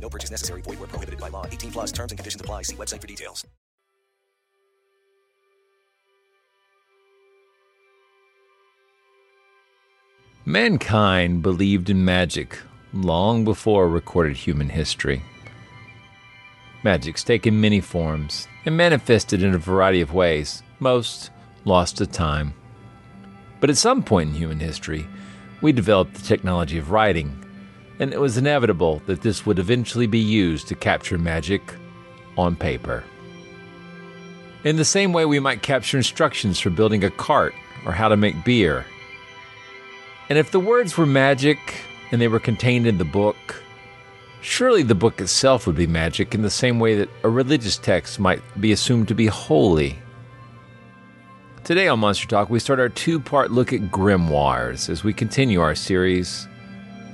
No purchase necessary. Void where prohibited by law. 18 plus terms and conditions apply. See website for details. Mankind believed in magic long before recorded human history. Magic's taken many forms and manifested in a variety of ways, most lost to time. But at some point in human history, we developed the technology of writing, and it was inevitable that this would eventually be used to capture magic on paper. In the same way, we might capture instructions for building a cart or how to make beer. And if the words were magic and they were contained in the book, surely the book itself would be magic in the same way that a religious text might be assumed to be holy. Today on Monster Talk, we start our two part look at grimoires as we continue our series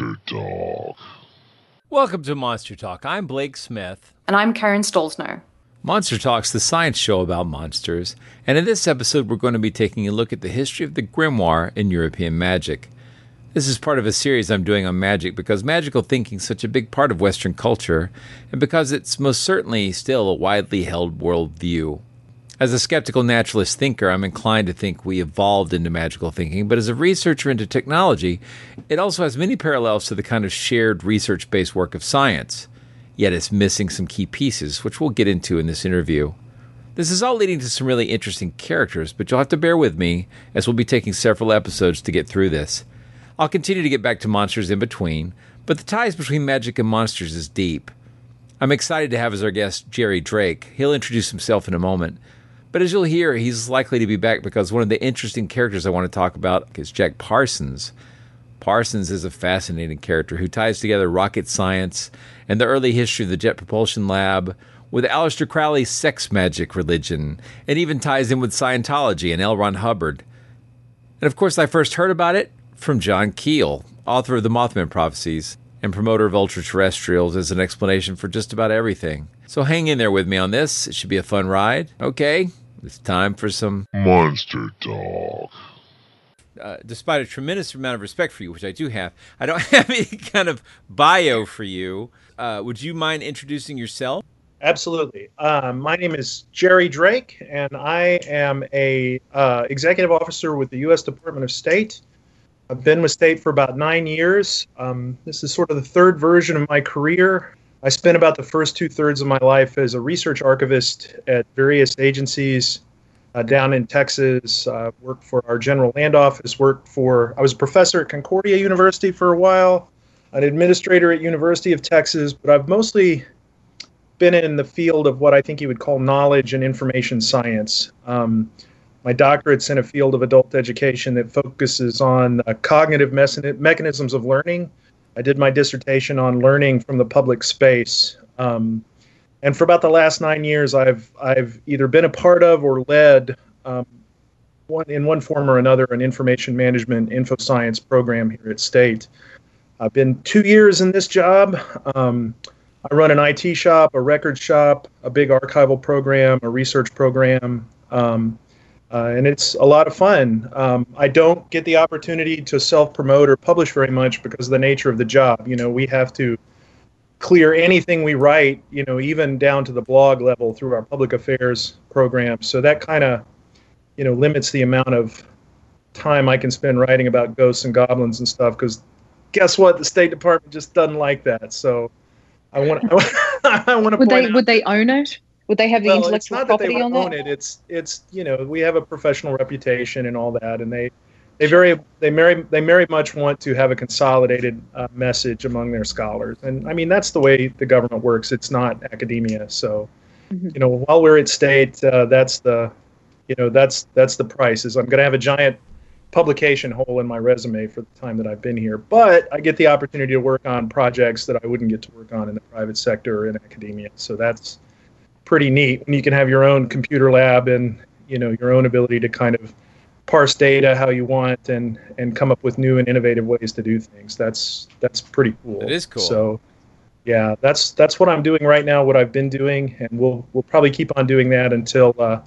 Monster Talk. Welcome to Monster Talk. I'm Blake Smith. And I'm Karen Stollznow. Monster Talk's the science show about monsters, and in this episode, we're going to be taking a look at the history of the grimoire in European magic. This is part of a series I'm doing on magic because magical thinking is such a big part of Western culture, and because it's most certainly still a widely held worldview. As a skeptical naturalist thinker, I'm inclined to think we evolved into magical thinking, but as a researcher into technology, it also has many parallels to the kind of shared research based work of science. Yet it's missing some key pieces, which we'll get into in this interview. This is all leading to some really interesting characters, but you'll have to bear with me as we'll be taking several episodes to get through this. I'll continue to get back to monsters in between, but the ties between magic and monsters is deep. I'm excited to have as our guest Jerry Drake. He'll introduce himself in a moment. But as you'll hear, he's likely to be back because one of the interesting characters I want to talk about is Jack Parsons. Parsons is a fascinating character who ties together rocket science and the early history of the Jet Propulsion Lab with Aleister Crowley's sex magic religion, and even ties in with Scientology and L. Ron Hubbard. And of course, I first heard about it from John Keel, author of the Mothman Prophecies and promoter of ultra-terrestrials as an explanation for just about everything. So hang in there with me on this. It should be a fun ride. Okay, it's time for some Monster Talk. Uh, despite a tremendous amount of respect for you, which I do have, I don't have any kind of bio for you. Uh, would you mind introducing yourself? Absolutely. Um, my name is Jerry Drake, and I am a uh, executive officer with the U.S. Department of State. I've been with State for about nine years. Um, this is sort of the third version of my career. I spent about the first two thirds of my life as a research archivist at various agencies uh, down in Texas. Uh, worked for our General Land Office. Worked for I was a professor at Concordia University for a while, an administrator at University of Texas. But I've mostly been in the field of what I think you would call knowledge and information science. Um, my doctorate's in a field of adult education that focuses on uh, cognitive mechanisms of learning. I did my dissertation on learning from the public space. Um, and for about the last nine years, I've I've either been a part of or led um, one in one form or another an information management info science program here at State. I've been two years in this job. Um, I run an IT shop, a record shop, a big archival program, a research program, um, uh, and it's a lot of fun. Um, I don't get the opportunity to self promote or publish very much because of the nature of the job. You know, we have to clear anything we write, you know, even down to the blog level through our public affairs program. So that kind of, you know, limits the amount of time I can spend writing about ghosts and goblins and stuff. Because guess what? The State Department just doesn't like that. So I want to. I want to would they out, would they own it? Would they have the well, intellectual it's not property that they on own that? it. It's it's you know we have a professional reputation and all that, and they they very they very they very much want to have a consolidated uh, message among their scholars, and I mean that's the way the government works. It's not academia, so Mm-hmm. you know while we're at state, uh, that's the you know that's that's the price. Is I'm going to have a giant publication hole in my resume for the time that I've been here, but I get the opportunity to work on projects that I wouldn't get to work on in the private sector or in academia. So that's pretty neat when you can have your own computer lab and you know your own ability to kind of parse data how you want and and come up with new and innovative ways to do things. That's that's pretty cool. It is cool. So yeah, that's that's what I'm doing right now. What I've been doing, and we'll we'll probably keep on doing that until uh,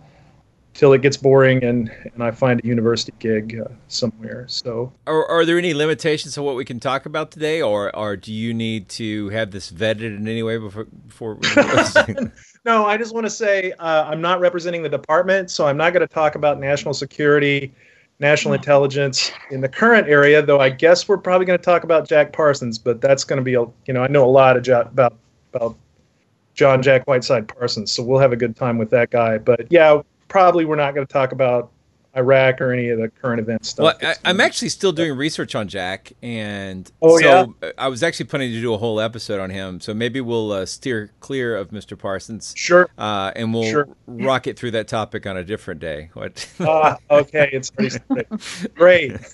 till it gets boring and and I find a university gig uh, somewhere. So Are, are there any limitations on what we can talk about today, or or do you need to have this vetted in any way before before? no, I just want to say uh, I'm not representing the department, so I'm not going to talk about national security, national intelligence in the current area. Though I guess we're probably going to talk about Jack Parsons, but that's going to be a you know I know a lot of about about John Jack Whiteside Parsons, so we'll have a good time with that guy. But yeah, probably we're not going to talk about Iraq or any of the current event stuff. Well, I, I'm actually still doing research on Jack, and Oh, so I was actually planning to do a whole episode on him. So maybe we'll uh, steer clear of Mr. Parsons, Sure. uh, and we'll Sure. rocket through that topic on a different day. What? ah, okay, it's great.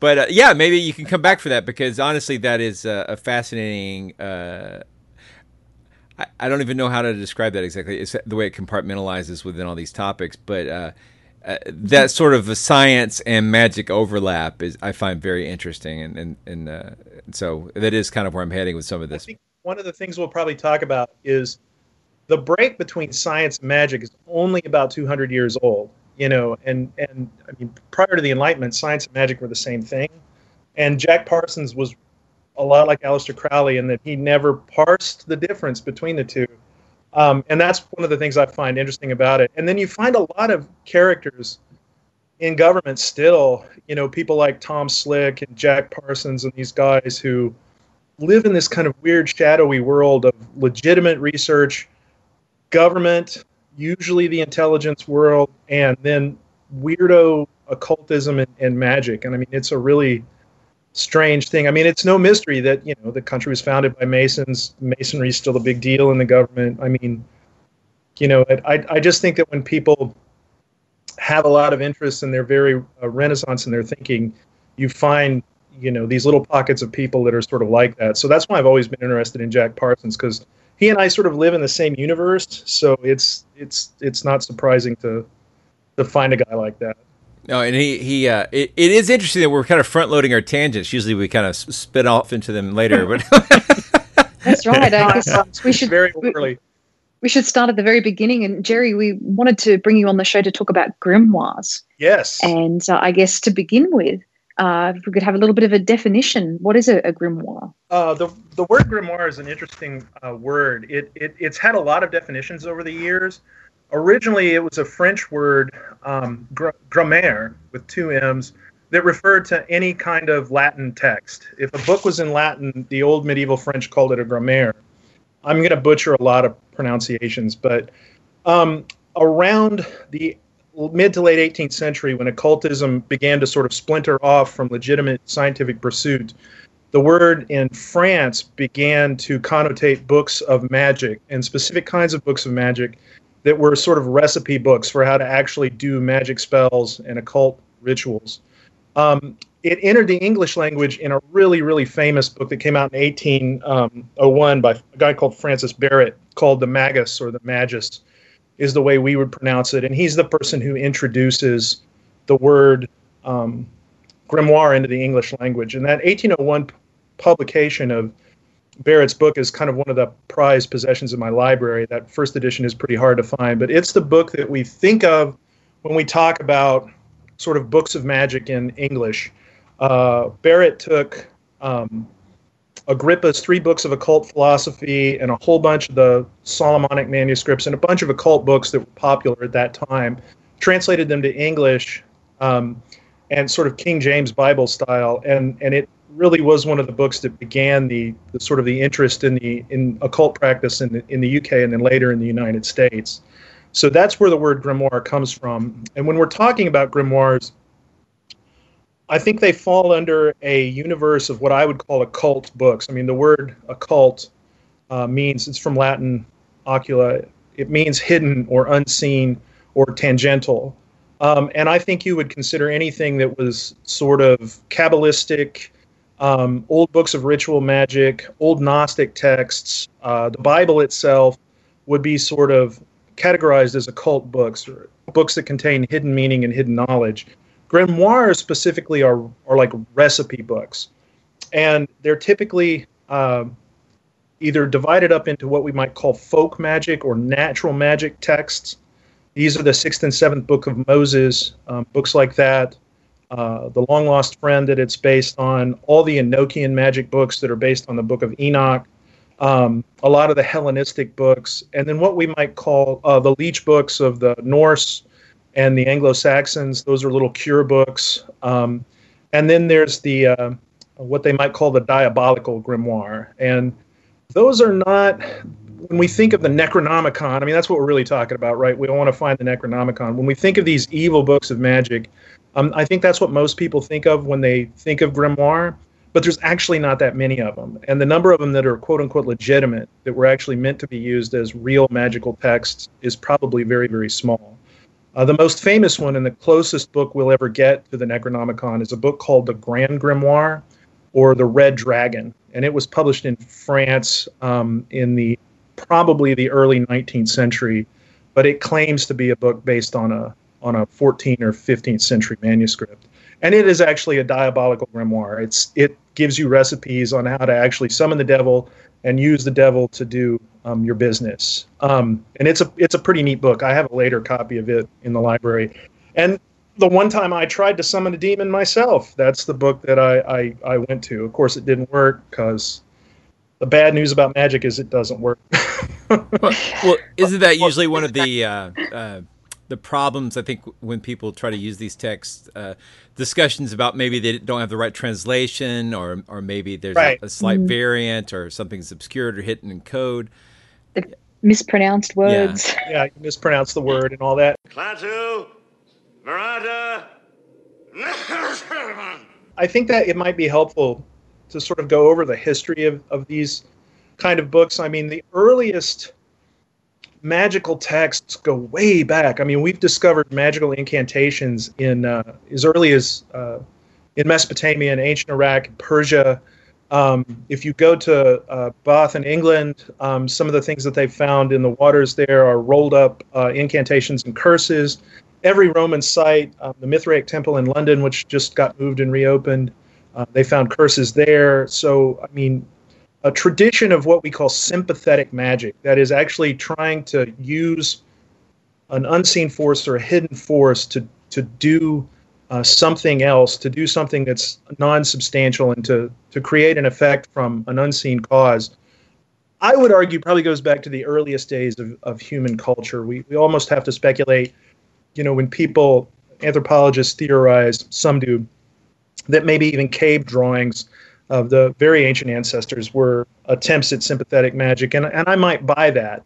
but uh, yeah, maybe you can come back for that because honestly, that is uh, a fascinating. I, I don't even know how to describe that exactly. It's the way it compartmentalizes within all these topics, but uh, uh, that sort of science and magic overlap is I find very interesting, and and, and uh, so that is kind of where I'm heading with some of this. one of the things we'll probably talk about is the break between science and magic is only about 200 years old you know and and i mean prior to the enlightenment science and magic were the same thing and jack parsons was a lot like Aleister crowley in that he never parsed the difference between the two. Um, and that's one of the things i find interesting about it. And then you find a lot of characters in government still you know people like tom slick and jack parsons and these guys who live in this kind of weird shadowy world of legitimate research government usually the intelligence world and then weirdo occultism and, and magic. And i mean it's a really strange thing. I mean it's no mystery that you know the country was founded by masons. Masonry is still a big deal in the government. I mean you know i, I just think that when people have a lot of interest and they're very uh, renaissance in their thinking you find you know these little pockets of people that are sort of like that. So that's why i've always been interested in jack parsons because he and i sort of live in the same universe. So it's it's it's not surprising to to find a guy like that No, and he he uh, it, it is interesting that we're kind of front loading our tangents. Usually we kind of s- spit off into them later, but That's right. I guess we should very early we should start at the very beginning. And Jerry, we wanted to bring you on the show to talk about grimoires. yes And uh, I guess to begin with, uh, if we could have a little bit of a definition, what is a, a grimoire? Uh, the the word grimoire is an interesting uh, word. It, it it's had a lot of definitions over the years. Originally, it was a French word, um, gr- grammaire, with two M's, that referred to any kind of Latin text. If a book was in Latin, the old medieval French called it a grammaire. I'm going to butcher a lot of pronunciations, but um, around the mid to late 18th century, when occultism began to sort of splinter off from legitimate scientific pursuit, the word in France began to connotate books of magic and specific kinds of books of magic that were sort of recipe books for how to actually do magic spells and occult rituals. Um, it entered the English language in a really, really famous book that came out in 1801 by a guy called Francis Barrett, called the Magus or the Magus, is the way we would pronounce it. And he's the person who introduces the word um, grimoire into the English language. And that 1801 publication of Barrett's book is kind of one of the prized possessions in my library. That first edition is pretty hard to find, but it's the book that we think of when we talk about sort of books of magic in English. Uh, Barrett took um, Agrippa's three books of occult philosophy and a whole bunch of the Solomonic manuscripts and a bunch of occult books that were popular at that time, translated them to English um, and sort of King James Bible style, and and it really was one of the books that began the, the sort of the interest in the in occult practice in the, in the UK and then later in the United States. So that's where the word grimoire comes from. And when we're talking about grimoires, I think they fall under a universe of what I would call occult books. I mean, the word occult uh, means it's from Latin ocula. It means hidden or unseen or tangential. Um, and I think you would consider anything that was sort of Kabbalistic, um, old books of ritual magic, old Gnostic texts, uh, the Bible itself would be sort of categorized as occult books or books that contain hidden meaning and hidden knowledge. Grimoires specifically are, are like recipe books, and they're typically uh, either divided up into what we might call folk magic or natural magic texts. These are the sixth and seventh book of Moses, um, books like that. Uh, the Long Lost Friend that it's based on, all the Enochian magic books that are based on the Book of Enoch, um, a lot of the Hellenistic books, and then what we might call uh, the Leech books of the Norse and the Anglo Saxons. Those are little cure books. Um, and then there's the uh, what they might call the diabolical grimoire, and those are not. When we think of the Necronomicon, I mean that's what we're really talking about, right? We don't want to find the Necronomicon. When we think of these evil books of magic, um, I think that's what most people think of when they think of grimoire. But there's actually not that many of them, and the number of them that are quote unquote legitimate, that were actually meant to be used as real magical texts, is probably very very small. Uh, the most famous one and the closest book we'll ever get to the Necronomicon is a book called The Grand Grimoire or The Red Dragon. And it was published in France um, in the probably the early 19th century, but it claims to be a book based on a on a 14th or 15th century manuscript. And it is actually a diabolical grimoire. It's it gives you recipes on how to actually summon the devil and use the devil to do um, your business. Um, and it's a it's a pretty neat book. I have a later copy of it in the library. And the one time I tried to summon a demon myself, that's the book that I I, I went to. Of course, it didn't work because the bad news about magic is it doesn't work. well, well, isn't that usually one of the uh, uh, the problems I think when people try to use these texts, uh, discussions about maybe they don't have the right translation, or or maybe there's right. a, a, slight mm-hmm. variant, or something's obscured or hidden in code. The mispronounced words. Yeah, yeah you mispronounce the word and all that. Klaatu, Barada. I think that it might be helpful to sort of go over the history of, of these kind of books. I mean, the earliest magical texts go way back. I mean, we've discovered magical incantations in uh, as early as uh, in Mesopotamia and ancient Iraq, Persia. Um, if you go to uh, Bath in England, um, some of the things that they've found in the waters there are rolled up uh, incantations and curses. Every Roman site, um, the Mithraic Temple in London, which just got moved and reopened, uh, they found curses there. So, I mean, a tradition of what we call sympathetic magic that is actually trying to use an unseen force or a hidden force to to do uh, something else, to do something that's non-substantial, and to to create an effect from an unseen cause. I would argue probably goes back to the earliest days of, of human culture. We we almost have to speculate, you know, when people anthropologists theorize, some do, that maybe even cave drawings of the very ancient ancestors were attempts at sympathetic magic, and and I might buy that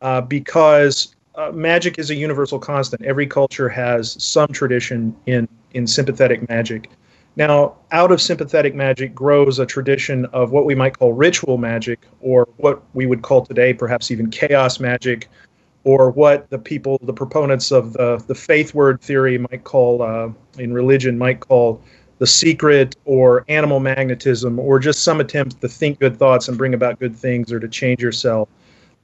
uh, because uh, magic is a universal constant. Every culture has some tradition in in sympathetic magic. Now, out of sympathetic magic grows a tradition of what we might call ritual magic, or what we would call today perhaps even chaos magic, or what the people, the proponents of the, the faith word theory might call, uh, in religion, might call the secret or animal magnetism or just some attempt to think good thoughts and bring about good things or to change yourself.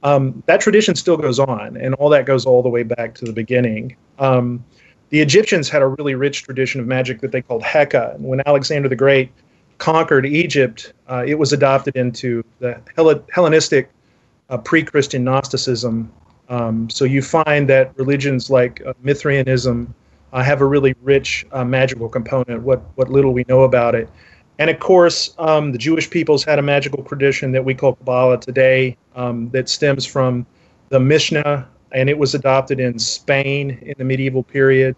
Um, that tradition still goes on, and all that goes all the way back to the beginning. Um, the Egyptians had a really rich tradition of magic that they called Heka. And when Alexander the Great conquered Egypt, uh, it was adopted into the Hellenistic uh, pre Christian Gnosticism. Um, so you find that religions like uh, Mithraism uh, have a really rich uh, magical component, what, what little we know about it. And of course, um, the Jewish peoples had a magical tradition that we call Kabbalah today um, that stems from the Mishnah, and it was adopted in Spain in the medieval period.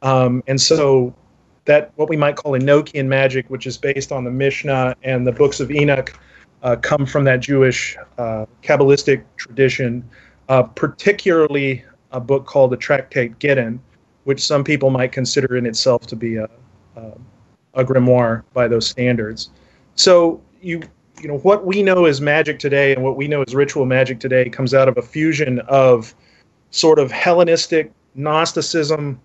Um, and so that what we might call Enochian magic, which is based on the Mishnah and the books of Enoch, uh, come from that Jewish uh, Kabbalistic tradition, uh, particularly a book called the Tractate Gittin, which some people might consider in itself to be a, a, a grimoire by those standards. So you you know what we know as magic today and what we know as ritual magic today comes out of a fusion of sort of Hellenistic Gnosticism,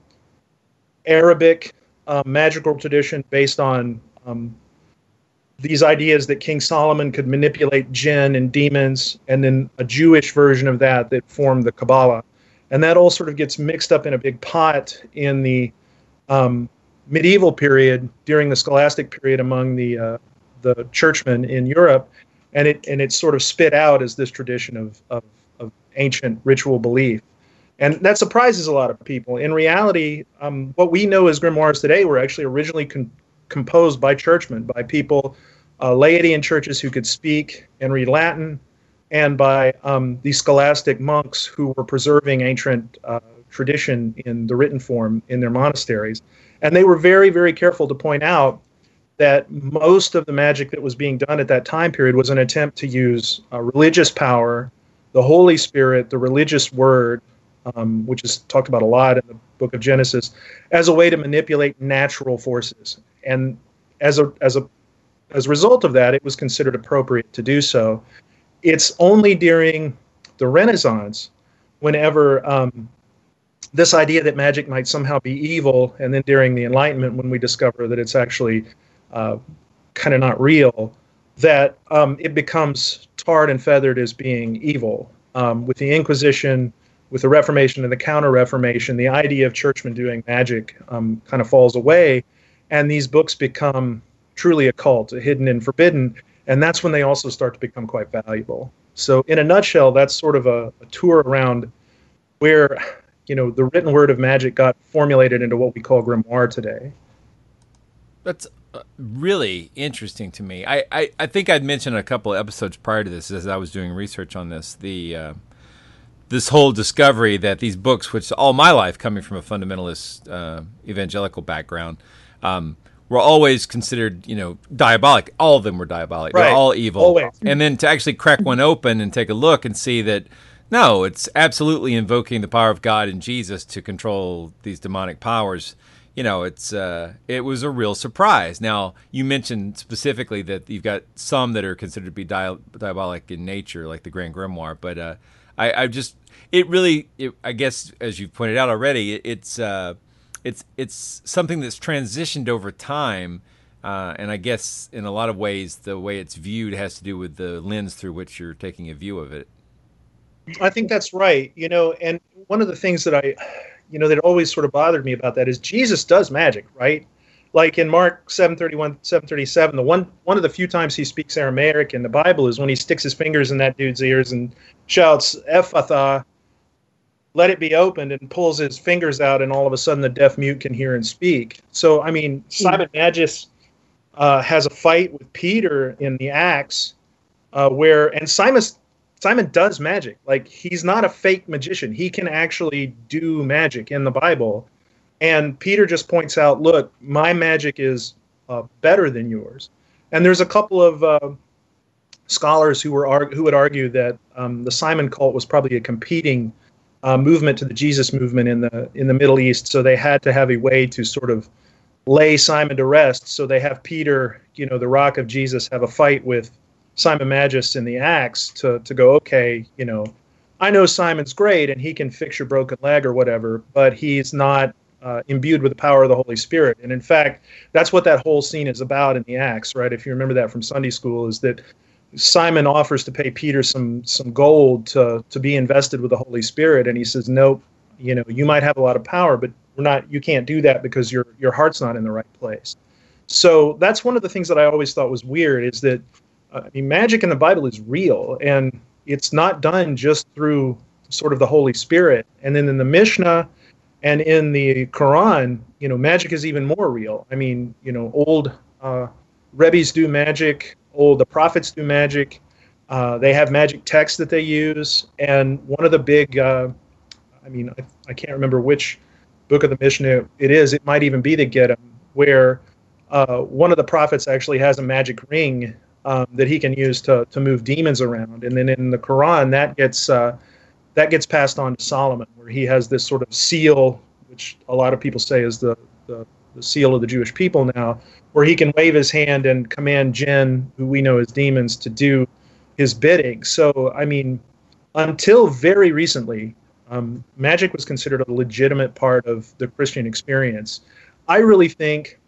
Arabic uh, magical tradition based on um, these ideas that King Solomon could manipulate jinn and demons, and then a Jewish version of that that formed the Kabbalah. And that all sort of gets mixed up in a big pot in the um, medieval period during the scholastic period among the uh, the churchmen in Europe, and it and it's sort of spit out as this tradition of, of, of ancient ritual belief. And that surprises a lot of people. In reality, um, what we know as grimoires today were actually originally con- composed by churchmen, by people, uh, laity in churches who could speak and read Latin, and by um, these scholastic monks who were preserving ancient uh, tradition in the written form in their monasteries. And they were very, very careful to point out that most of the magic that was being done at that time period was an attempt to use uh, religious power, the Holy Spirit, the religious word, um, which is talked about a lot in the book of Genesis, as a way to manipulate natural forces. And as a as a as a result of that, it was considered appropriate to do so. It's only during the Renaissance, whenever um, this idea that magic might somehow be evil, and then during the Enlightenment, when we discover that it's actually uh, kind of not real, that um, it becomes tarred and feathered as being evil. Um, with the Inquisition, with the Reformation and the Counter Reformation, the idea of churchmen doing magic um, kind of falls away, and these books become truly occult, hidden and forbidden, and that's when they also start to become quite valuable. So, in a nutshell, that's sort of a, a tour around where you know the written word of magic got formulated into what we call grimoire today. That's uh, really interesting to me. I, I, I think I'd mentioned a couple of episodes prior to this as I was doing research on this. The uh, this whole discovery that these books, which all my life coming from a fundamentalist uh, evangelical background, um, were always considered, you know, diabolic. All of them were diabolic. Right. They're all evil. Always. And then to actually crack one open and take a look and see that no, it's absolutely invoking the power of God and Jesus to control these demonic powers. You know, it's uh, it was a real surprise. Now, you mentioned specifically that you've got some that are considered to be di- diabolic in nature, like the Grand Grimoire, but uh, I, I just it really it, I guess as you've pointed out already it, it's uh, it's it's something that's transitioned over time uh, and I guess in a lot of ways the way it's viewed has to do with the lens through which you're taking a view of it. I think that's right. You know, and one of the things that I, you know, that always sort of bothered me about that is Jesus does magic, right? like in Mark 731, 737, the one one of the few times he speaks Aramaic in the Bible is when he sticks his fingers in that dude's ears and shouts, Ephphatha, let it be opened, and pulls his fingers out, and all of a sudden the deaf mute can hear and speak. So, I mean, Simon Magus uh, has a fight with Peter in the Acts uh, where, and Simon, Simon does magic. Like, he's not a fake magician. He can actually do magic in the Bible and Peter just points out, look, my magic is uh, better than yours. And there's a couple of uh, scholars who were who would argue that um, the Simon cult was probably a competing uh, movement to the Jesus movement in the in the Middle East. So they had to have a way to sort of lay Simon to rest. So they have Peter, you know, the rock of Jesus, have a fight with Simon Magus in the Acts to to go, okay, you know, I know Simon's great and he can fix your broken leg or whatever, but he's not uh, imbued with the power of the Holy Spirit. And in fact, that's what that whole scene is about in the Acts, right? If you remember that from Sunday school, is that Simon offers to pay Peter some some gold to to be invested with the Holy Spirit, and he says, "Nope, you know, you might have a lot of power, but we're not. You can't do that because your your heart's not in the right place." So that's one of the things that I always thought was weird is that uh, I mean, magic in the Bible is real, and it's not done just through sort of the Holy Spirit. And then in the Mishnah and in the Quran, you know, magic is even more real. I mean, you know, old uh, Rebbe's do magic, old the prophets do magic. Uh, they have magic texts that they use, and one of the big, uh, I mean, I, I, can't remember which book of the Mishnah it is. It might even be the Gittin, where uh, one of the prophets actually has a magic ring um, that he can use to to move demons around, and then in the Quran that gets uh, that gets passed on to Solomon, where he has this sort of seal, which a lot of people say is the, the, the seal of the Jewish people now, where he can wave his hand and command jinn, who we know as demons, to do his bidding. So, I mean, until very recently, um, magic was considered a legitimate part of the Christian experience. I really think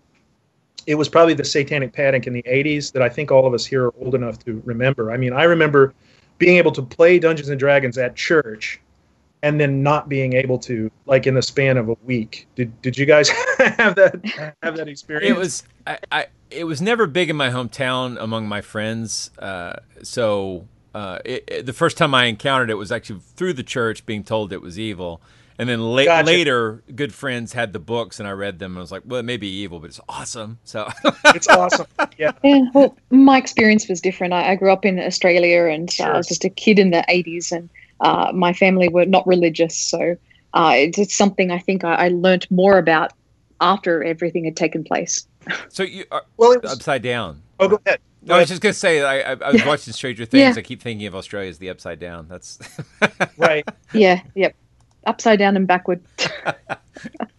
it was probably the satanic panic in the 80s that I think all of us here are old enough to remember. I mean, I remember being able to play Dungeons and Dragons at church and then not being able to like in the span of a week. Did did you guys have that have that experience? It was I, I it was never big in my hometown among my friends. Uh, so uh, it, it, the first time I encountered it was actually through the church, being told it was evil. And then la- gotcha. later, good friends had the books, and I read them. and I was like, "Well, it may be evil, but it's awesome." So it's awesome. Yeah. Yeah. Well, my experience was different. I, I grew up in Australia, and sure. uh, I was just a kid in the '80s, and uh, my family were not religious, so uh, it's, it's, something I think I, I learned more about after everything had taken place. So you are well, it was, upside down. Oh, go ahead. No, I was just gonna say I, I, I was watching Stranger Things. Yeah. I keep thinking of Australia as the upside down. That's right. Yeah. Yep upside down and backward.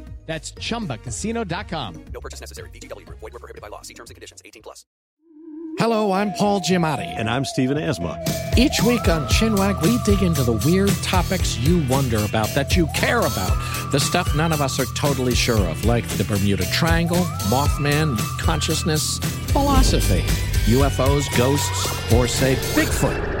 That's ChumbaCasino.com. No purchase necessary. VGW. Void were prohibited by law. See terms and conditions. 18 plus. Hello, I'm Paul Giamatti. And I'm Stephen Asma. Each week on Chinwag, we dig into the weird topics you wonder about, that you care about. The stuff none of us are totally sure of, like the Bermuda Triangle, Mothman, consciousness, philosophy, UFOs, ghosts, or, say, Bigfoot.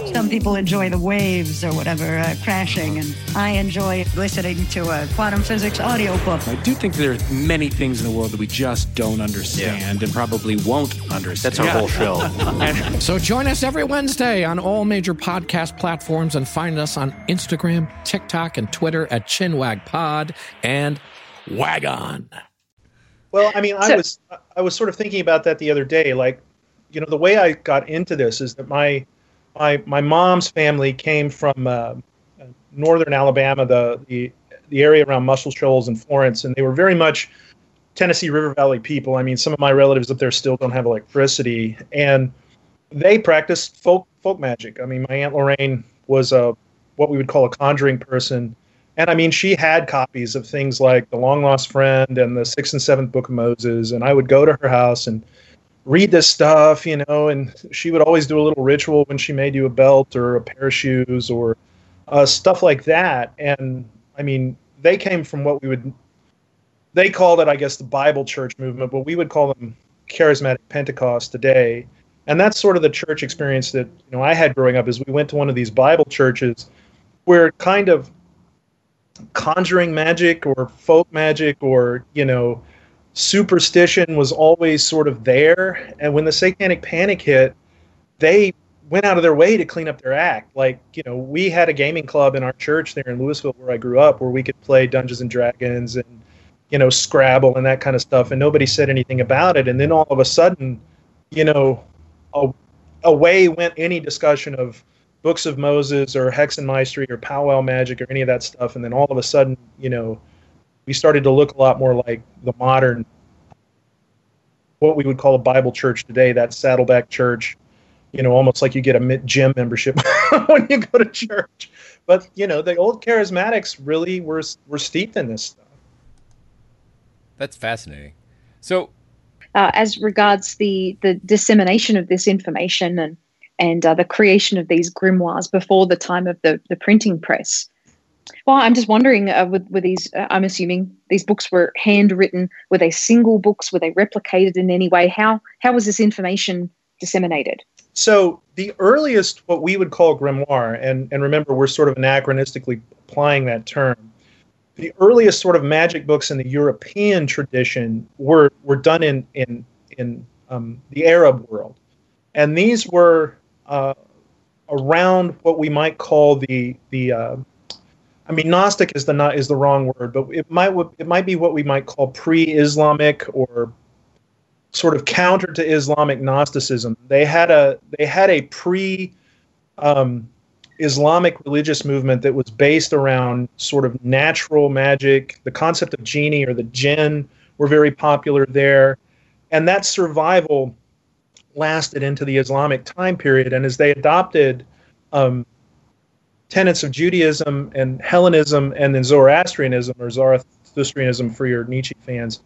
Some people enjoy the waves or whatever uh, crashing, and I enjoy listening to a quantum physics audiobook. I do think there are many things in the world that we just don't understand yeah. and probably won't understand. That's our whole show. so join us every Wednesday on all major podcast platforms and find us on Instagram, TikTok, and Twitter at ChinwagPod and Wagon. Well, I mean, I was I was sort of thinking about that the other day. Like, you know, the way I got into this is that my my my mom's family came from uh, northern Alabama, the, the the area around Muscle Shoals and Florence, and they were very much Tennessee River Valley people. I mean, some of my relatives up there still don't have electricity, and they practiced folk folk magic. I mean, my aunt Lorraine was a what we would call a conjuring person, and I mean, she had copies of things like the Long Lost Friend and the Sixth and Seventh Book of Moses, and I would go to her house and read this stuff, you know, and she would always do a little ritual when she made you a belt or a pair of shoes or uh, stuff like that. And I mean, they came from what we would, they called it, I guess, the Bible church movement, but we would call them charismatic Pentecost today. And that's sort of the church experience that, you know, I had growing up is we went to one of these Bible churches where kind of conjuring magic or folk magic or, you know, superstition was always sort of there. And when the satanic panic hit, they went out of their way to clean up their act. Like, you know, we had a gaming club in our church there in Louisville where I grew up where we could play Dungeons and Dragons and you know, Scrabble and that kind of stuff, and nobody said anything about it. And then all of a sudden, you know, away went any discussion of books of Moses or Hexenmeistery or powwow magic or any of that stuff. And then all of a sudden, you know, we started to look a lot more like the modern, what we would call a Bible church today, that Saddleback church, you know, almost like you get a gym membership when you go to church. But, you know, the old charismatics really were, were steeped in this stuff. That's fascinating. So, uh, as regards the the dissemination of this information and and uh, the creation of these grimoires before the time of the, the printing press. Well, I'm just wondering, uh, with, with these, uh, I'm assuming these books were handwritten. Were they single books? Were they replicated in any way? How how was this information disseminated? So the earliest, what we would call grimoire, and and remember, we're sort of anachronistically applying that term. The earliest sort of magic books in the European tradition were were done in in in um, the Arab world, and these were uh, around what we might call the the uh, I mean Gnostic is the not is the wrong word, but it might it might be what we might call pre-Islamic or sort of counter to Islamic Gnosticism. They had a they had a pre um, Islamic religious movement that was based around sort of natural magic. The concept of genie or the jinn were very popular there, and that survival lasted into the Islamic time period. And as they adopted um, tenets of Judaism and Hellenism and then Zoroastrianism or Zoroastrianism for your Nietzsche fans,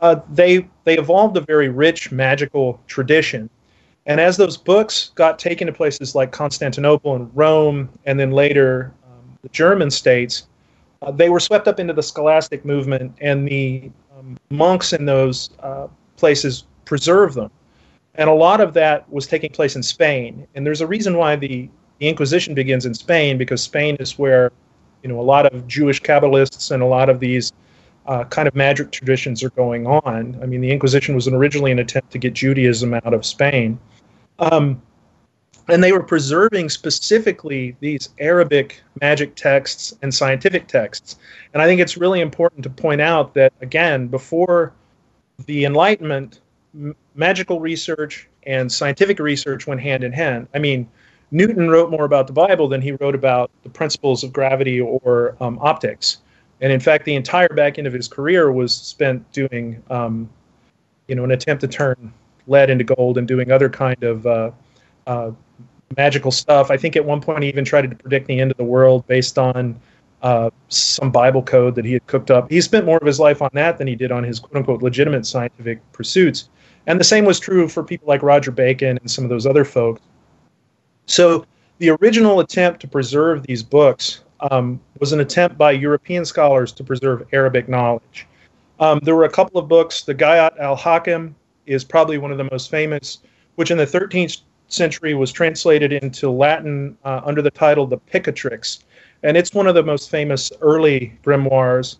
uh, they they evolved a very rich magical tradition. And as those books got taken to places like Constantinople and Rome, and then later um, the German states, uh, they were swept up into the scholastic movement, and the um, monks in those uh, places preserved them and a lot of that was taking place in Spain. And there's a reason why the, the Inquisition begins in Spain because Spain is where you know a lot of Jewish Kabbalists and a lot of these uh, kind of magic traditions are going on. I mean, the Inquisition was originally an attempt to get Judaism out of Spain. Um, and they were preserving specifically these Arabic magic texts and scientific texts. And I think it's really important to point out that, again, before the Enlightenment, magical research and scientific research went hand in hand. I mean, Newton wrote more about the Bible than he wrote about the principles of gravity or um, optics. And in fact, the entire back end of his career was spent doing, um, you know, an attempt to turn lead into gold and doing other kind of uh, uh, magical stuff. I think at one point he even tried to predict the end of the world based on uh, some Bible code that he had cooked up. He spent more of his life on that than he did on his quote unquote legitimate scientific pursuits. And the same was true for people like Roger Bacon and some of those other folks. So the original attempt to preserve these books um, was an attempt by European scholars to preserve Arabic knowledge. Um, there were a couple of books. The Gayat al Hakim is probably one of the most famous, which in the 13th century was translated into Latin uh, under the title The Picatrix. And it's one of the most famous early grimoires.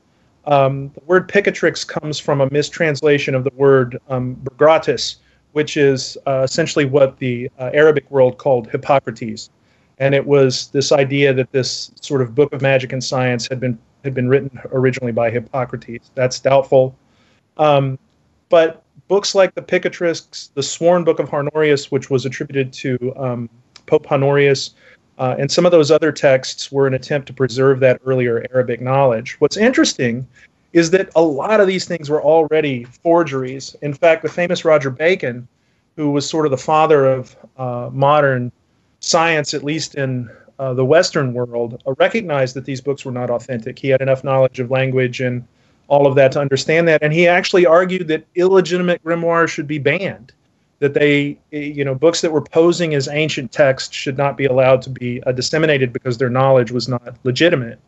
Um, the word Picatrix comes from a mistranslation of the word um, which is uh, essentially what the uh, Arabic world called Hippocrates. And it was this idea that this sort of book of magic and science had been had been written originally by Hippocrates. That's doubtful. Um, but books like the Picatrix, the Sworn Book of Honorius, which was attributed to um, Pope Honorius, uh, and some of those other texts were an attempt to preserve that earlier Arabic knowledge. What's interesting is that a lot of these things were already forgeries. In fact, the famous Roger Bacon, who was sort of the father of uh, modern science, at least in uh, the Western world, uh, recognized that these books were not authentic. He had enough knowledge of language and all of that to understand that. And he actually argued that illegitimate grimoires should be banned that they, you know, books that were posing as ancient texts should not be allowed to be uh, disseminated because their knowledge was not legitimate.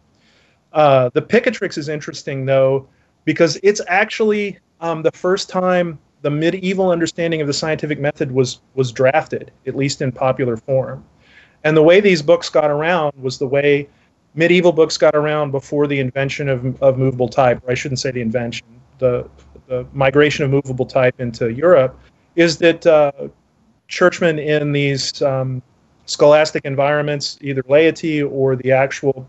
Uh, the Picatrix is interesting, though, because it's actually um, the first time the medieval understanding of the scientific method was was drafted, at least in popular form. And the way these books got around was the way medieval books got around before the invention of, of movable type, or I shouldn't say the invention, the, the migration of movable type into Europe is that uh, churchmen in these um, scholastic environments, either laity or the actual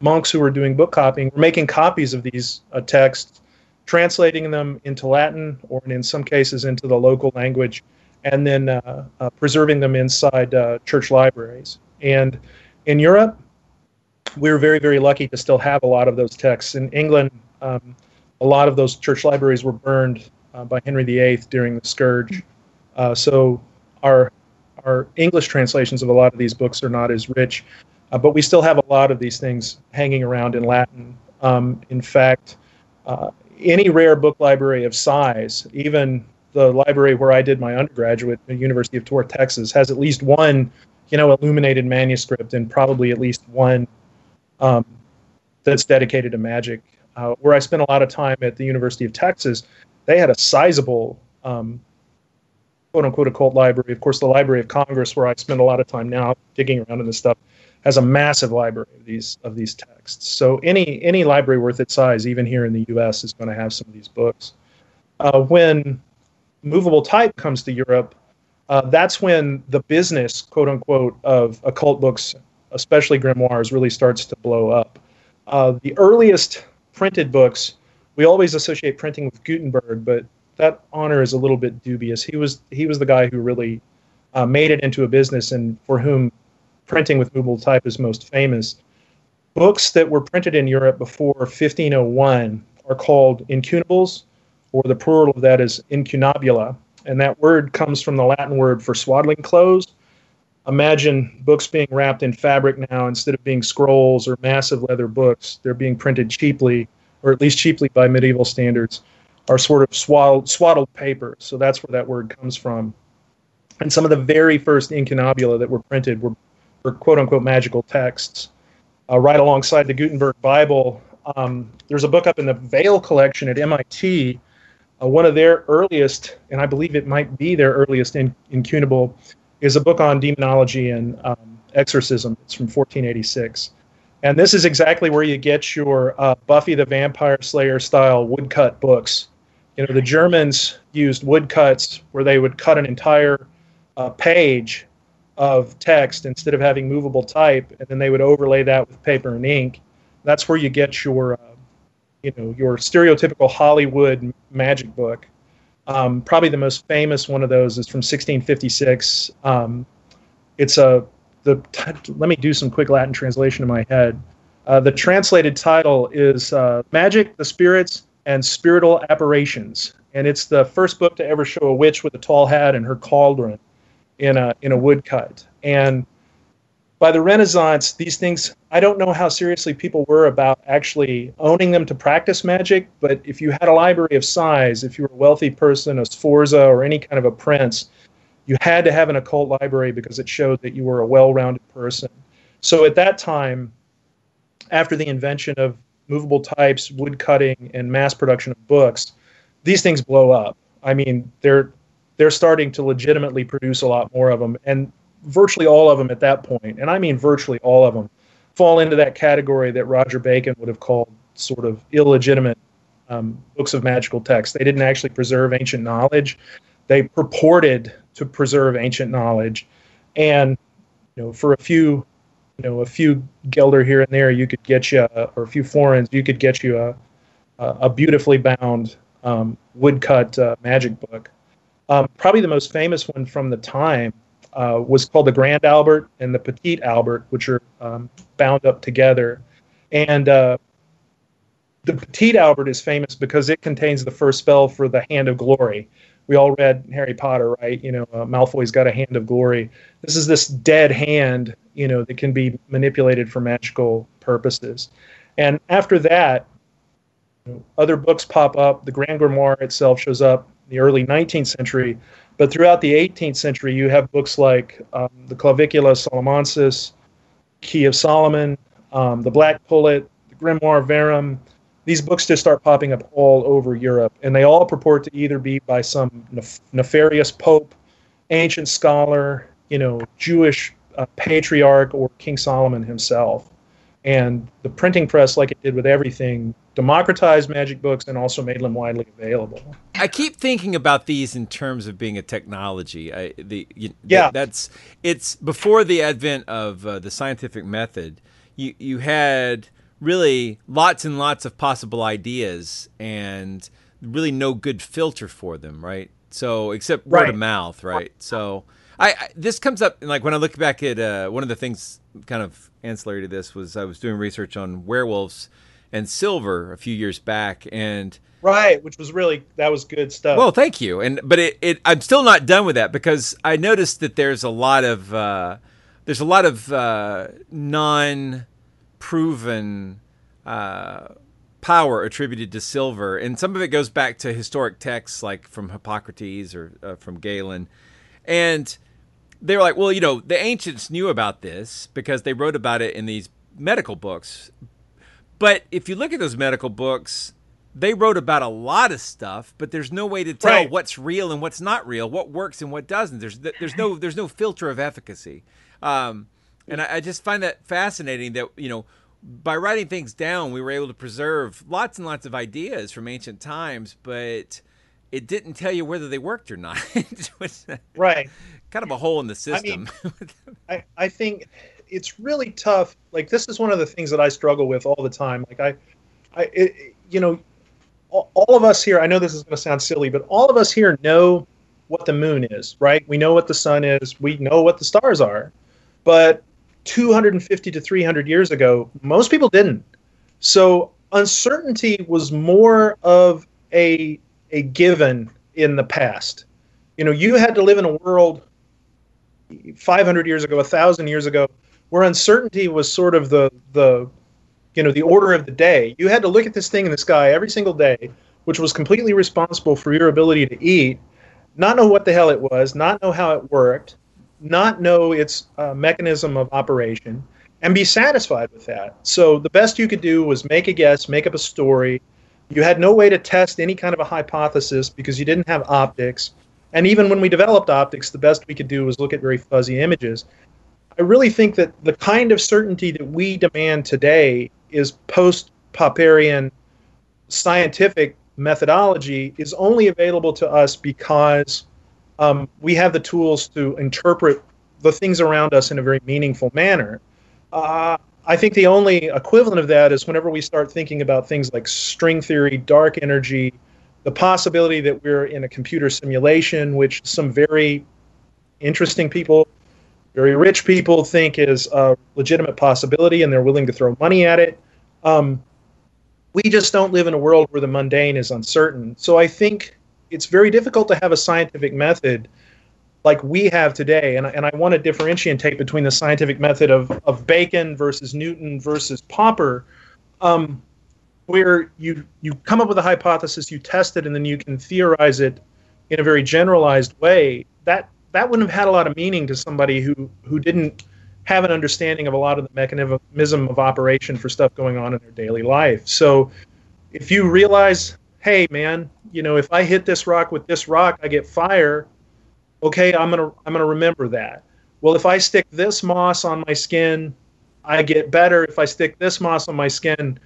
monks who were doing book copying, were making copies of these uh, texts, translating them into Latin or in some cases into the local language, and then uh, uh, preserving them inside uh, church libraries. And in Europe, we were very, very lucky to still have a lot of those texts. In England, um, a lot of those church libraries were burned uh, by Henry VIII during the Scourge. Uh, so our our English translations of a lot of these books are not as rich, uh, but we still have a lot of these things hanging around in Latin. Um, in fact, uh, any rare book library of size, even the library where I did my undergraduate, the University of Torre, Texas, has at least one, you know, illuminated manuscript and probably at least one um, that's dedicated to magic. Uh, where I spent a lot of time at the University of Texas, they had a sizable um, quote unquote occult library. Of course, the Library of Congress, where I spend a lot of time now digging around in this stuff, has a massive library of these of these texts. So any any library worth its size, even here in the U.S., is going to have some of these books. Uh, when movable type comes to Europe, uh, that's when the business, quote unquote, of occult books, especially grimoires, really starts to blow up. Uh, the earliest printed books, we always associate printing with Gutenberg, but that honor is a little bit dubious. He was he was the guy who really uh, made it into a business, and for whom printing with movable type is most famous. Books that were printed in Europe before 1501 are called incunables, or the plural of that is incunabula, and that word comes from the Latin word for swaddling clothes. Imagine books being wrapped in fabric now instead of being scrolls or massive leather books. They're being printed cheaply, or at least cheaply by medieval standards are sort of swaddled, swaddled paper. So that's where that word comes from. And some of the very first incunabula that were printed were, were quote unquote magical texts. Uh, right alongside the Gutenberg Bible, um, there's a book up in the Vail collection at MIT. Uh, one of their earliest, and I believe it might be their earliest in, incunable, is a book on demonology and um, exorcism. It's from 1486. And this is exactly where you get your uh, Buffy the Vampire Slayer style woodcut books you know, the Germans used woodcuts where they would cut an entire uh, page of text instead of having movable type, and then they would overlay that with paper and ink. That's where you get your, uh, you know, your stereotypical Hollywood magic book. Um, probably the most famous one of those is from 1656. Um, it's a the t- let me do some quick Latin translation in my head. Uh, the translated title is uh, "Magic, the Spirits, and Spiritual Apparitions. And it's the first book to ever show a witch with a tall hat and her cauldron in a in a woodcut. And by the Renaissance, these things I don't know how seriously people were about actually owning them to practice magic, but if you had a library of size, if you were a wealthy person, a Sforza or any kind of a prince, you had to have an occult library because it showed that you were a well-rounded person. So at that time, after the invention of movable types, wood cutting, and mass production of books, these things blow up. I mean, they're they're starting to legitimately produce a lot more of them, and virtually all of them at that point, and I mean virtually all of them, fall into that category that Roger Bacon would have called sort of illegitimate um, books of magical text. They didn't actually preserve ancient knowledge; they purported to preserve ancient knowledge, and you know, for a few you know a few gelder here and there, you could get you, or a few florins, you could get you a a beautifully bound um, woodcut uh, magic book. Um, probably the most famous one from the time uh, was called the Grand Albert and the Petit Albert, which are um, bound up together. And uh, the Petit Albert is famous because it contains the first spell for the Hand of Glory. We all read Harry Potter, right? You know, uh, Malfoy's got a Hand of Glory. This is this dead hand you know that can be manipulated for magical purposes. And after that, other books pop up. The Grand Grimoire itself shows up in the early 19th century, but throughout the 18th century, you have books like um, the Clavicula Solomonensis, Key of Solomon, um, the Black Pullet, the Grimoire Verum. These books just start popping up all over Europe, and they all purport to either be by some nef- nefarious pope, ancient scholar, you know, Jewish a patriarch or King Solomon himself. And the printing press, like it did with everything, democratized magic books and also made them widely available. I keep thinking about these in terms of being a technology. I, the you, yeah, that's it's before the advent of uh, the scientific method. You you had really lots and lots of possible ideas, and really no good filter for them, right? So except word Right. of mouth, right? So I, I this comes up like when I look back at uh, one of the things kind of ancillary to this was I was doing research on werewolves and silver a few years back and Right, which was really that was good stuff. well, thank you. And but it, it I'm still not done with that because I noticed that there's a lot of uh, there's a lot of uh, non proven uh, power attributed to silver, and some of it goes back to historic texts like from Hippocrates or uh, from Galen, and they were like, well, you know, the ancients knew about this because they wrote about it in these medical books. But if you look at those medical books, they wrote about a lot of stuff, but there's no way to tell Right. what's real and what's not real, what works and what doesn't. There's there's no there's no filter of efficacy, um, and I, I just find that fascinating. That you know, by writing things down, we were able to preserve lots and lots of ideas from ancient times, but it didn't tell you whether they worked or not. Right. Kind of a hole in the I system. mean, I, I think it's really tough. Like this is one of the things that I struggle with all the time. Like I, I, it, you know, all, all of us here. I know this is going to sound silly, but all of us here know what the moon is, right? We know what the sun is. We know what the stars are, but 250 to 300 years ago, most people didn't. So uncertainty was more of a a given in the past. You know, you had to live in a world 500 years ago, 1000 years ago, where uncertainty was sort of the the you know, the order of the day. You had to look at this thing in the sky every single day, which was completely responsible for your ability to eat, not know what the hell it was, not know how it worked, not know its uh, mechanism of operation, and be satisfied with that. So the best you could do was make a guess, make up a story. You had no way to test any kind of a hypothesis because you didn't have optics. And even when we developed optics, the best we could do was look at very fuzzy images. I really think that the kind of certainty that we demand today is post Popperian scientific methodology is only available to us because um, we have the tools to interpret the things around us in a very meaningful manner. Uh, I think the only equivalent of that is whenever we start thinking about things like string theory, dark energy, the possibility that we're in a computer simulation, which some very interesting people, very rich people think is a legitimate possibility and they're willing to throw money at it. Um, we just don't live in a world where the mundane is uncertain. So I think it's very difficult to have a scientific method like we have today. And, and I want to differentiate between the scientific method of, of Bacon versus Newton versus Popper, um, where you, you come up with a hypothesis, you test it, and then you can theorize it in a very generalized way. That, that wouldn't have had a lot of meaning to somebody who, who didn't have an understanding of a lot of the mechanism of operation for stuff going on in their daily life. So if you realize, hey man, you know, if I hit this rock with this rock, I get fire. Okay, I'm gonna I'm gonna remember that. Well, if I stick this moss on my skin, I get better. If I stick this moss on my skin,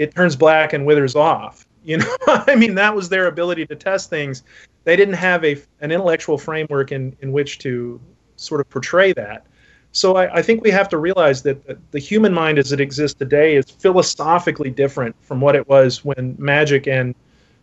it turns black and withers off. You know, I mean, that was their ability to test things. They didn't have a an intellectual framework in in which to sort of portray that. So I, I think we have to realize that the, the human mind as it exists today is philosophically different from what it was when magic and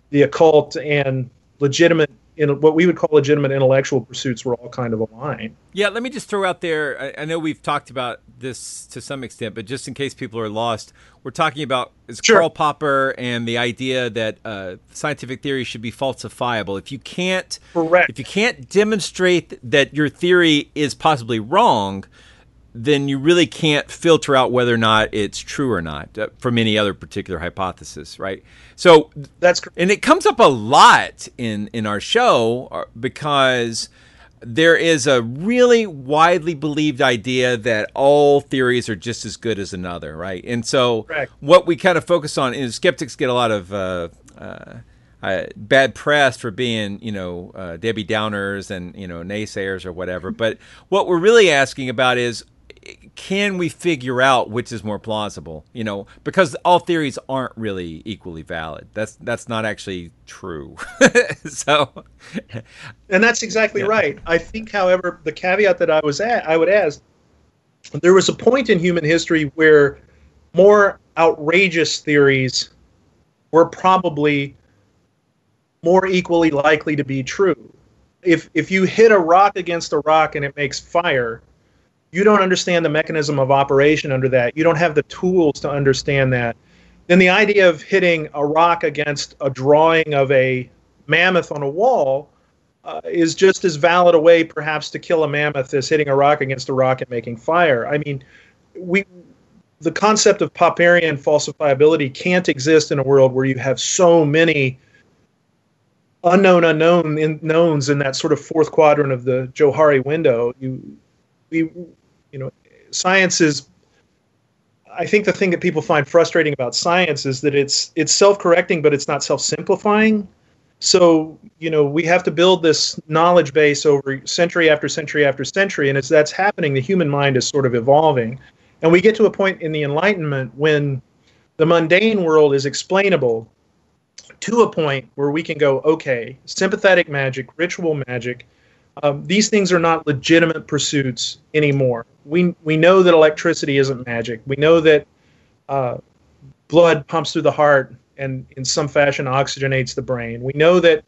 the occult and legitimate in what we would call legitimate intellectual pursuits were all kind of aligned. Yeah, let me just throw out there. I, I know we've talked about this to some extent, but just in case people are lost, we're talking about is Karl Popper and the idea that uh, scientific theory should be falsifiable. If you can't, Correct. if you can't demonstrate that your theory is possibly wrong, then you really can't filter out whether or not it's true or not uh, from any other particular hypothesis, right? So that's and it comes up a lot in in our show uh, because there is a really widely believed idea that all theories are just as good as another, right? And so Correct. what we kind of focus on is skeptics get a lot of uh, uh, uh, bad press for being, you know, uh, Debbie Downers and you know naysayers or whatever. But what we're really asking about is can we figure out which is more plausible you know because all theories aren't really equally valid that's that's not actually true so And that's exactly Yeah. right. I think, however, the caveat that I was at, I would ask, there was a point in human history where more outrageous theories were probably more equally likely to be true. If if you hit a rock against a rock and it makes fire, you don't understand the mechanism of operation under that. You don't have the tools to understand that. Then the idea of hitting a rock against a drawing of a mammoth on a wall uh, is just as valid a way, perhaps, to kill a mammoth as hitting a rock against a rock and making fire. I mean, we the concept of Popperian falsifiability can't exist in a world where you have so many unknown unknown in, knowns in that sort of fourth quadrant of the Johari window. You, we, you know, science is. I think the thing that people find frustrating about science is that it's it's self-correcting, but it's not self-simplifying. So you know we have to build this knowledge base over century after century after century, and as that's happening, the human mind is sort of evolving, and we get to a point in the Enlightenment when the mundane world is explainable to a point where we can go, okay, sympathetic magic, ritual magic, um, these things are not legitimate pursuits anymore. We we know that electricity isn't magic. We know that uh, blood pumps through the heart and in some fashion oxygenates the brain. We know that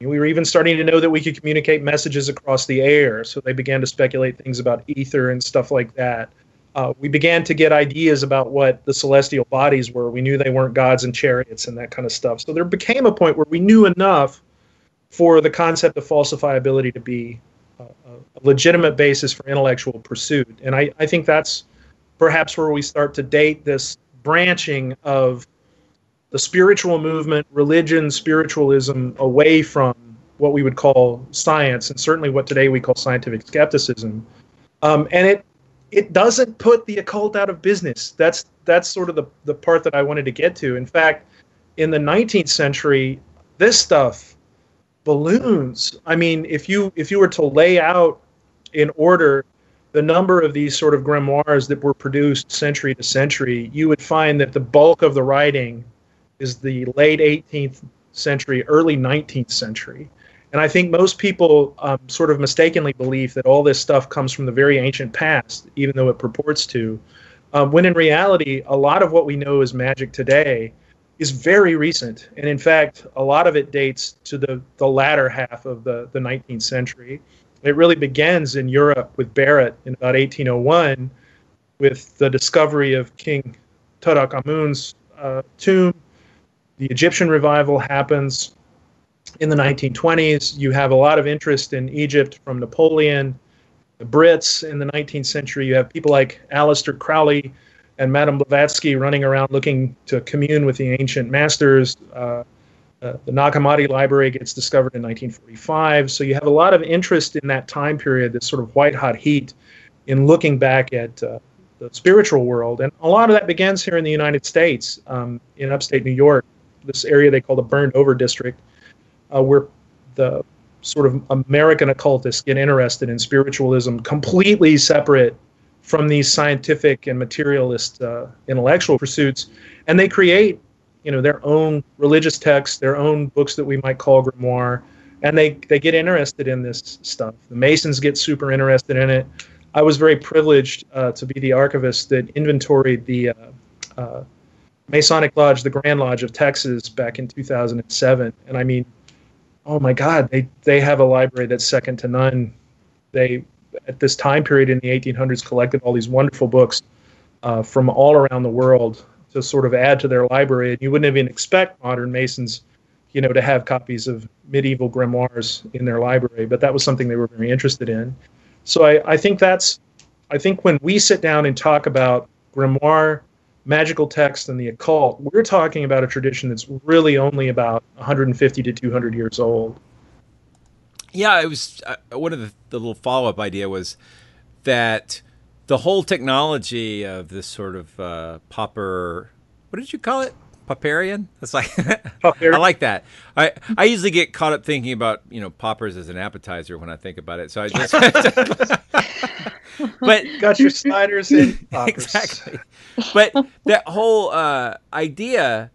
we were even starting to know that we could communicate messages across the air. So they began to speculate things about ether and stuff like that. Uh, we began to get ideas about what the celestial bodies were. We knew they weren't gods and chariots and that kind of stuff. So there became a point where we knew enough for the concept of falsifiability to be a, a legitimate basis for intellectual pursuit. And I, I think that's perhaps where we start to date this branching of the spiritual movement, religion, spiritualism away from what we would call science, and certainly what today we call scientific skepticism. Um, and it it doesn't put the occult out of business. That's that's sort of the the part that I wanted to get to. In fact, in the 19th century, this stuff balloons. I mean, if you if you were to lay out in order the number of these sort of grimoires that were produced century to century, you would find that the bulk of the writing is the late 18th century, early 19th century. And I think most people um, sort of mistakenly believe that all this stuff comes from the very ancient past, even though it purports to. Um, when in reality, a lot of what we know as magic today is very recent. And in fact, a lot of it dates to the, the latter half of the, the 19th century. It really begins in Europe with Barrett in about 1801 with the discovery of King Tutankhamun's uh, tomb. The Egyptian revival happens in the 1920s. You have a lot of interest in Egypt from Napoleon. The Brits in the 19th century, you have people like Aleister Crowley and Madame Blavatsky running around looking to commune with the ancient masters. Uh, uh, the Nag Hammadi Library gets discovered in 1945. So you have a lot of interest in that time period, this sort of white hot heat, in looking back at uh, the spiritual world. And a lot of that begins here in the United States, um, in upstate New York, this area they call the burned over district, uh, where the sort of American occultists get interested in spiritualism completely separate from these scientific and materialist uh, intellectual pursuits, and they create, you know, their own religious texts, their own books that we might call grimoire, and they they get interested in this stuff. The Masons get super interested in it. I was very privileged uh, to be the archivist that inventoried the uh, uh Masonic Lodge, the Grand Lodge of Texas, back in 2007, and I mean, oh my God, they they have a library that's second to none. They at this time period in the 1800s collected all these wonderful books uh, from all around the world to sort of add to their library. And you wouldn't even expect modern Masons, you know, to have copies of medieval grimoires in their library, but that was something they were very interested in. So I, I think that's, I think when we sit down and talk about grimoire, magical text, and the occult, we're talking about a tradition that's really only about 150 to 200 years old yeah, it was uh, one of the, the little follow up idea was that the whole technology of this sort of uh, popper, what did you call it? Popperian? That's like I like that. I I usually get caught up thinking about you know poppers as an appetizer when I think about it. So I just but got your sliders in poppers. exactly. But that whole uh, idea,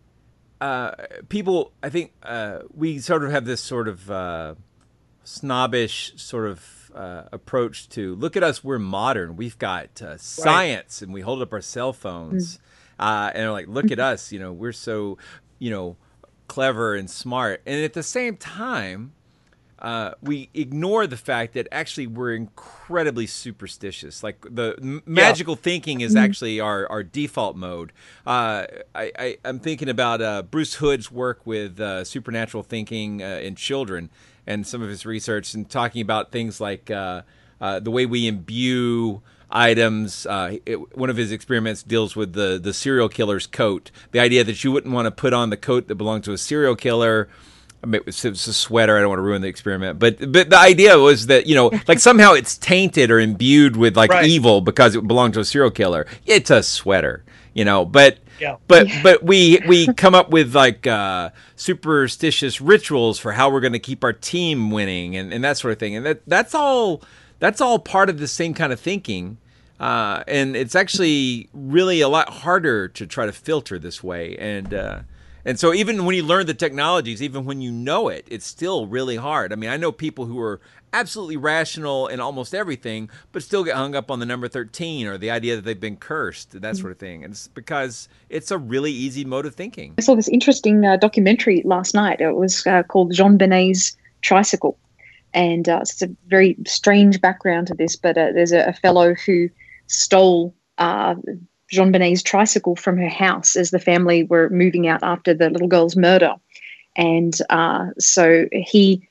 uh, people, I think uh, we sort of have this sort of uh, snobbish sort of uh, approach to look at us we're modern we've got uh, science right. and we hold up our cell phones mm. uh, and are like look at us you know we're so you know clever and smart, and at the same time, uh, we ignore the fact that actually we're incredibly superstitious. Like the m- magical thinking is Mhm. actually our, our default mode. Uh, I, I, I'm thinking about uh, Bruce Hood's work with uh, supernatural thinking uh, in children and some of his research and talking about things like uh, uh, the way we imbue items. Uh, it, one of his experiments deals with the, the serial killer's coat. The idea that you wouldn't want to put on the coat that belonged to a serial killer. I mean, it was, it was a sweater. I don't want to ruin the experiment, but but the idea was that you know, like somehow it's tainted or imbued with like evil because it belonged to a serial killer. It's a sweater, you know. But Yeah. but but we we come up with like uh, superstitious rituals for how we're going to keep our team winning and, and that sort of thing, and that that's all that's all part of the same kind of thinking. Uh, and it's actually really a lot harder to try to filter this way, and uh, and so even when you learn the technologies, even when you know it, it's still really hard. I mean, I know people who are absolutely rational in almost everything, but still get hung up on the number 13 or the idea that they've been cursed, that sort of thing. It's because it's a really easy mode of thinking. I saw this interesting uh, documentary last night. It was uh, called JonBenét's Tricycle. And uh, it's a very strange background to this, but uh, there's a, a fellow who stole uh, JonBenét's tricycle from her house as the family were moving out after the little girl's murder. And uh, so he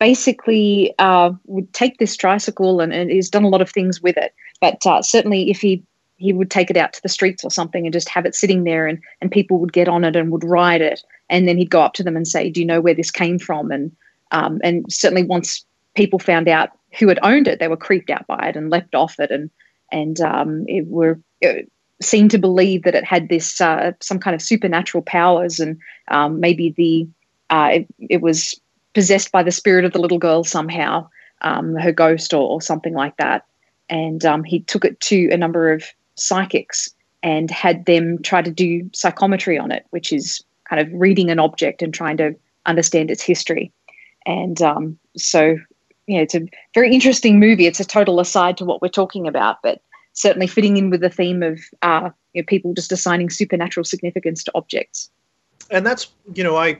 basically uh, would take this tricycle and, and he's done a lot of things with it. But uh, certainly, if he he would take it out to the streets or something and just have it sitting there, and and people would get on it and would ride it, and then he'd go up to them and say, "Do you know where this came from?" And um, and certainly once people found out who had owned it, they were creeped out by it and leapt off it, and and um, it were it seemed to believe that it had this uh, some kind of supernatural powers, and um, maybe the uh, it, it was possessed by the spirit of the little girl somehow, um, her ghost or, or something like that. And um, he took it to a number of psychics and had them try to do psychometry on it, which is kind of reading an object and trying to understand its history. And um, so, you know, it's a very interesting movie. It's a total aside to what we're talking about, but certainly fitting in with the theme of uh, you know, people just assigning supernatural significance to objects. and that's you know I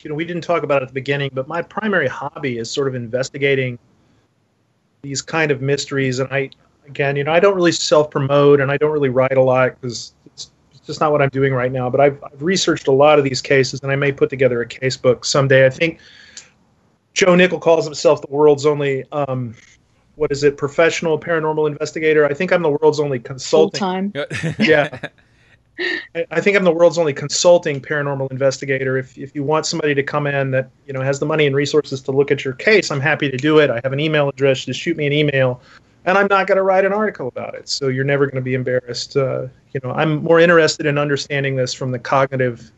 you know we didn't talk about it at the beginning, but my primary hobby is sort of investigating these kind of mysteries. And I again, you know, I don't really self promote and I don't really write a lot because it's, it's just not what I'm doing right now. But I've, I've researched a lot of these cases, and I may put together a case book someday. I think Joe Nickell calls himself the world's only. Um, what is it? Professional paranormal investigator. I think I'm the world's only Full consulting. time. yeah. I- think I'm the world's only consulting paranormal investigator. If if you want somebody to come in that you know has the money and resources to look at your case, I'm happy to do it. I have an email address. Just shoot me an email, and I'm not going to write an article about it. So you're never going to be embarrassed. Uh, you know, I'm more interested in understanding this from the cognitive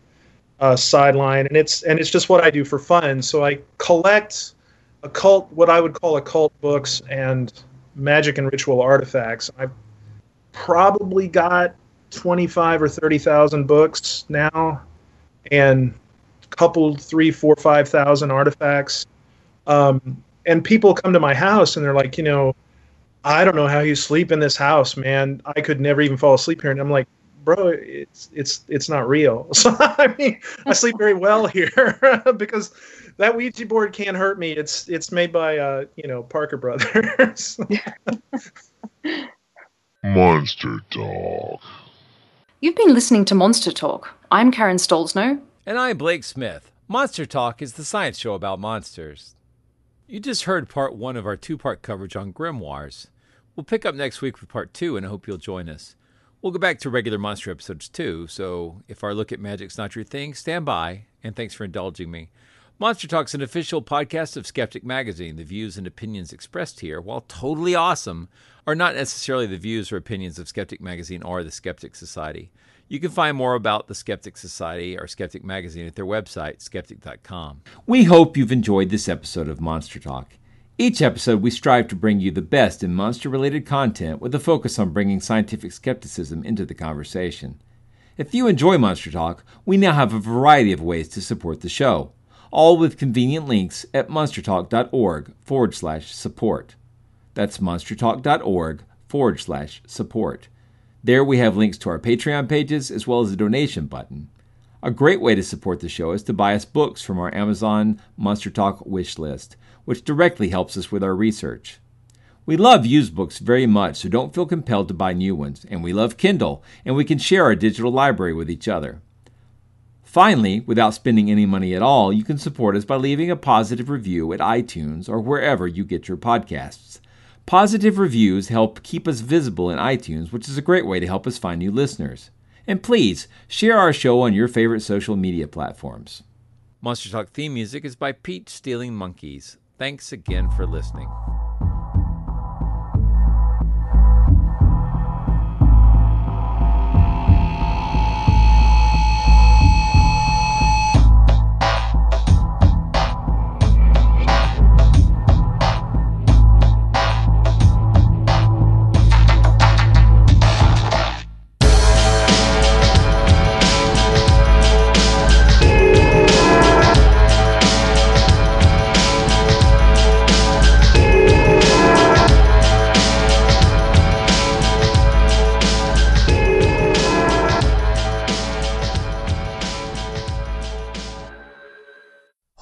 uh, sideline, and it's and it's just what I do for fun. So I collect occult, what I would call occult books and magic and ritual artifacts. I've probably got 25 or 30,000 books now and a couple, three, four, five thousand artifacts. Um, and people come to my house and they're like, you know, I don't know how you sleep in this house, man. I could never even fall asleep here. And I'm like, bro, it's it's it's not real. So I mean, I sleep very well here because that Ouija board can't hurt me. It's it's made by uh, you know Parker Brothers. Monster Talk. You've been listening to Monster Talk. I'm Karen Stollznow. And I'm Blake Smith. Monster Talk is the science show about monsters. You just heard part one of our two part coverage on grimoires. We'll pick up next week with part two, and I hope you'll join us. We'll go back to regular monster episodes too, so if our look at magic's not your thing, stand by, and thanks for indulging me. Monster Talk's an official podcast of Skeptic Magazine. The views and opinions expressed here, while totally awesome, are not necessarily the views or opinions of Skeptic Magazine or the Skeptic Society. You can find more about the Skeptic Society or Skeptic Magazine at their website, skeptic.com. We hope you've enjoyed this episode of Monster Talk. Each episode, we strive to bring you the best in monster related content with a focus on bringing scientific skepticism into the conversation. If you enjoy Monster Talk, we now have a variety of ways to support the show, all with convenient links at monstertalk.org forward slash support. That's monstertalk.org forward slash support. There we have links to our Patreon pages as well as a donation button. A great way to support the show is to buy us books from our Amazon Monster Talk wish list, which directly helps us with our research. We love used books very much, so don't feel compelled to buy new ones, and we love Kindle, and we can share our digital library with each other. Finally, without spending any money at all, you can support us by leaving a positive review at iTunes or wherever you get your podcasts. Positive reviews help keep us visible in iTunes, which is a great way to help us find new listeners. And please share our show on your favorite social media platforms. Monster Talk theme music is by Peach Stealing Monkeys. Thanks again for listening.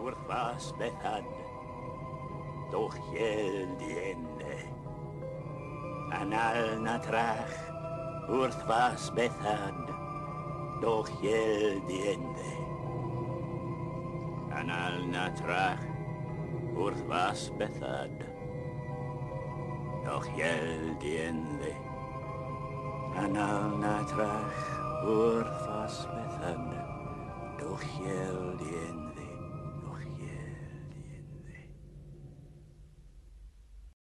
urfas bethad, doch jel dienne. Anal natrach, urfas bethad, doch jel dienne. Anal natrach, urfas bethad, doch jel dienne. Anal natrach, urfas bethad, doch jel dienne.